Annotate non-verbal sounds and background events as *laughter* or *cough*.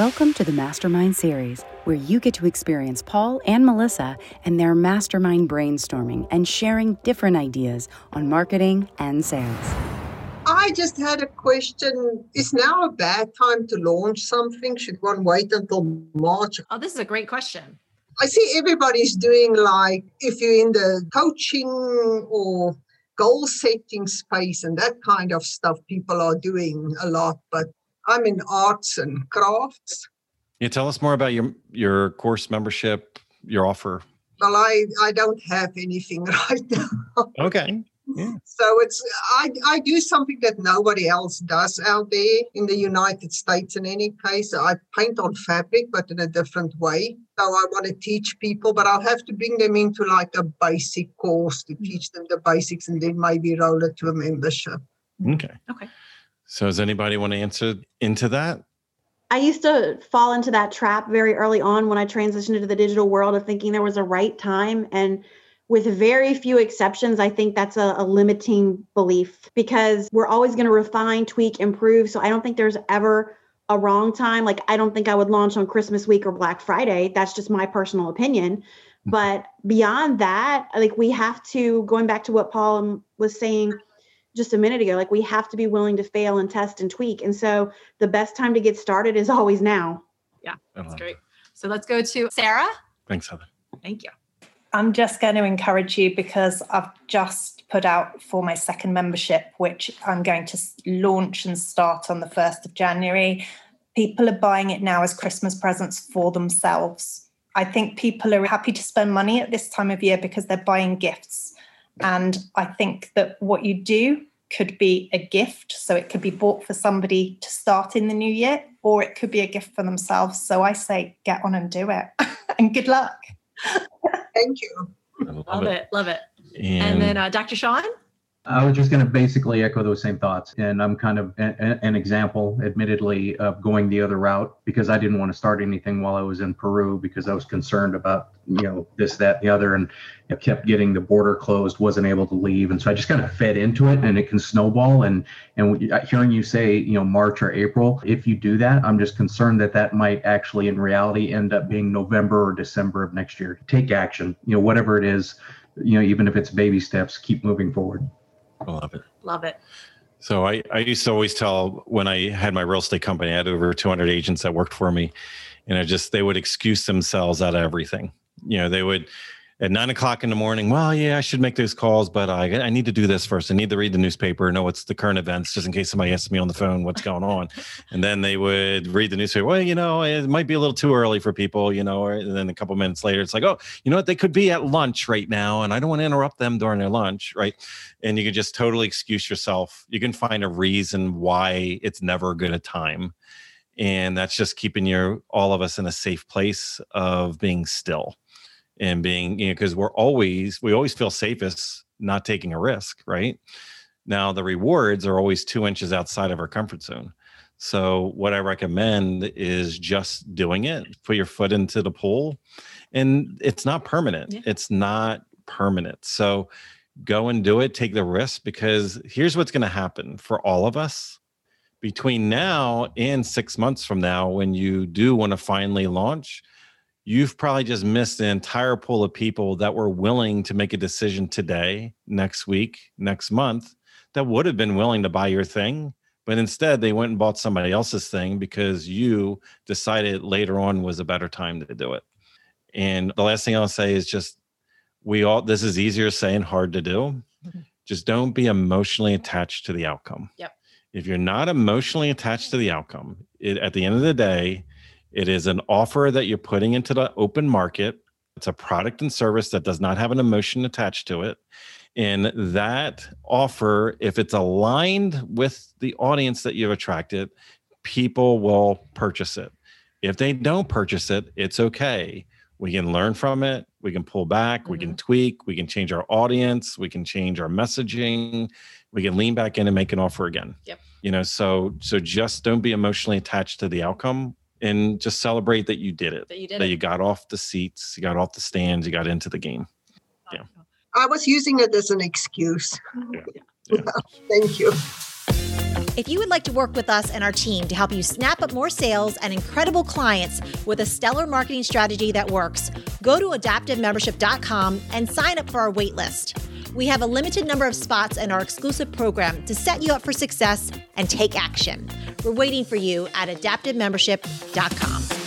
Welcome to the Mastermind Series, where you get to experience Paul and Melissa and their mastermind brainstorming and sharing different ideas on marketing and sales. I just had a question. Is now a bad time to launch something? Should one wait until March? Oh, this is a great question. I see everybody's doing like if you're in the coaching or goal setting space and that kind of stuff, people are doing a lot. But I'm in arts and crafts. You tell us more about your your course membership, your offer. Well, I I don't have anything *laughs* right now. Okay. Yeah. So it's I I do something that nobody else does out there in the United States. In any case, I paint on fabric, but in a different way. So I want to teach people, but I'll have to bring them into like a basic course to mm. teach them the basics, and then maybe roll it to a membership. Okay. Okay. So does anybody want to answer into that? I used to fall into that trap very early on when I transitioned into the digital world of thinking there was a right time. And with very few exceptions, I think that's a, a limiting belief because we're always going to refine, tweak, improve. So I don't think there's ever a wrong time. Like, I don't think I would launch on Christmas week or Black Friday. That's just my personal opinion. Mm-hmm. But beyond that, like, we have to, going back to what Paul was saying, just a minute ago like we have to be willing to fail and test and tweak. And so the best time to get started is always now. Yeah that's uh-huh. great. So let's go to sarah. Thanks heather. Thank you. I'm just going to encourage you because i've just put out for my second membership which i'm going to launch and start on the 1st of january. People are buying it now as christmas presents for themselves. I think people are happy to spend money at this time of year because they're buying gifts. And I think that what you do could be a gift. So it could be bought for somebody to start in the new year, or it could be a gift for themselves. So I say, get on and do it. *laughs* and good luck. Thank you. Love, love it. it. Love it. And, and then uh, Dr. Sean? I was just going to basically echo those same thoughts. And I'm kind of a, an example, admittedly, of going the other route because I didn't want to start anything while I was in Peru because I was concerned about, you know, this, that, the other, and know, kept getting the border closed, wasn't able to leave. And so I just kind of fed into it and it can snowball. And, and hearing you say, you know, March or April, if you do that, I'm just concerned that that might actually in reality end up being November or December of next year. Take action, you know, whatever it is, you know, even if it's baby steps, keep moving forward. I love it. Love it. So I, I used to always tell when I had my real estate company, I had over 200 agents that worked for me. And I just, they would excuse themselves out of everything. You know, they would, at nine o'clock in the morning, well, yeah, I should make those calls, but I, I need to do this first. I need to read the newspaper, know what's the current events, just in case somebody asks me on the phone what's going on. *laughs* and then they would read the newspaper. Well, you know, it might be a little too early for people, you know. Or, and then a couple minutes later, it's like, oh, you know what? They could be at lunch right now, and I don't want to interrupt them during their lunch, right? And you can just totally excuse yourself. You can find a reason why it's never a good time and that's just keeping your all of us in a safe place of being still and being you know because we're always we always feel safest not taking a risk right? Now the rewards are always two inches outside of our comfort zone. So what i recommend is just doing it put your foot into the pool and it's not permanent. Yeah. it's not permanent. So go and do it take the risk because here's what's going to happen for all of us. Between now and six months from now when you do want to finally launch you've probably just missed the entire pool of people that were willing to make a decision today, next week, next month that would have been willing to buy your thing. But instead, they went and bought somebody else's thing because you decided later on was a better time to do it. And the last thing I'll say is just we all, this is easier saying, hard to do. Mm-hmm. Just don't be emotionally attached to the outcome. Yep. If you're not emotionally attached to the outcome, it, at the end of the day, it is an offer that you're putting into the open market. It's a product and service that does not have an emotion attached to it. And that offer, if it's aligned with the audience that you've attracted, people will purchase it. If they don't purchase it, it's okay. we can learn from it we can pull back mm-hmm. we can mm-hmm. tweak we can change our audience we can change our messaging we can lean back in and make an offer again yep you know so so just don't be emotionally attached to the outcome and just celebrate that you did it that you did that it. you got off the seats you got off the stands you got into the game yeah i was using it as an excuse *laughs* yeah. Yeah. *laughs* thank you if you would like to work with us and our team to help you snap up more sales and incredible clients with a stellar marketing strategy that works, go to adaptivemembership.com and sign up for our waitlist. We have a limited number of spots in our exclusive program to set you up for success and take action. We're waiting for you at adaptivemembership.com.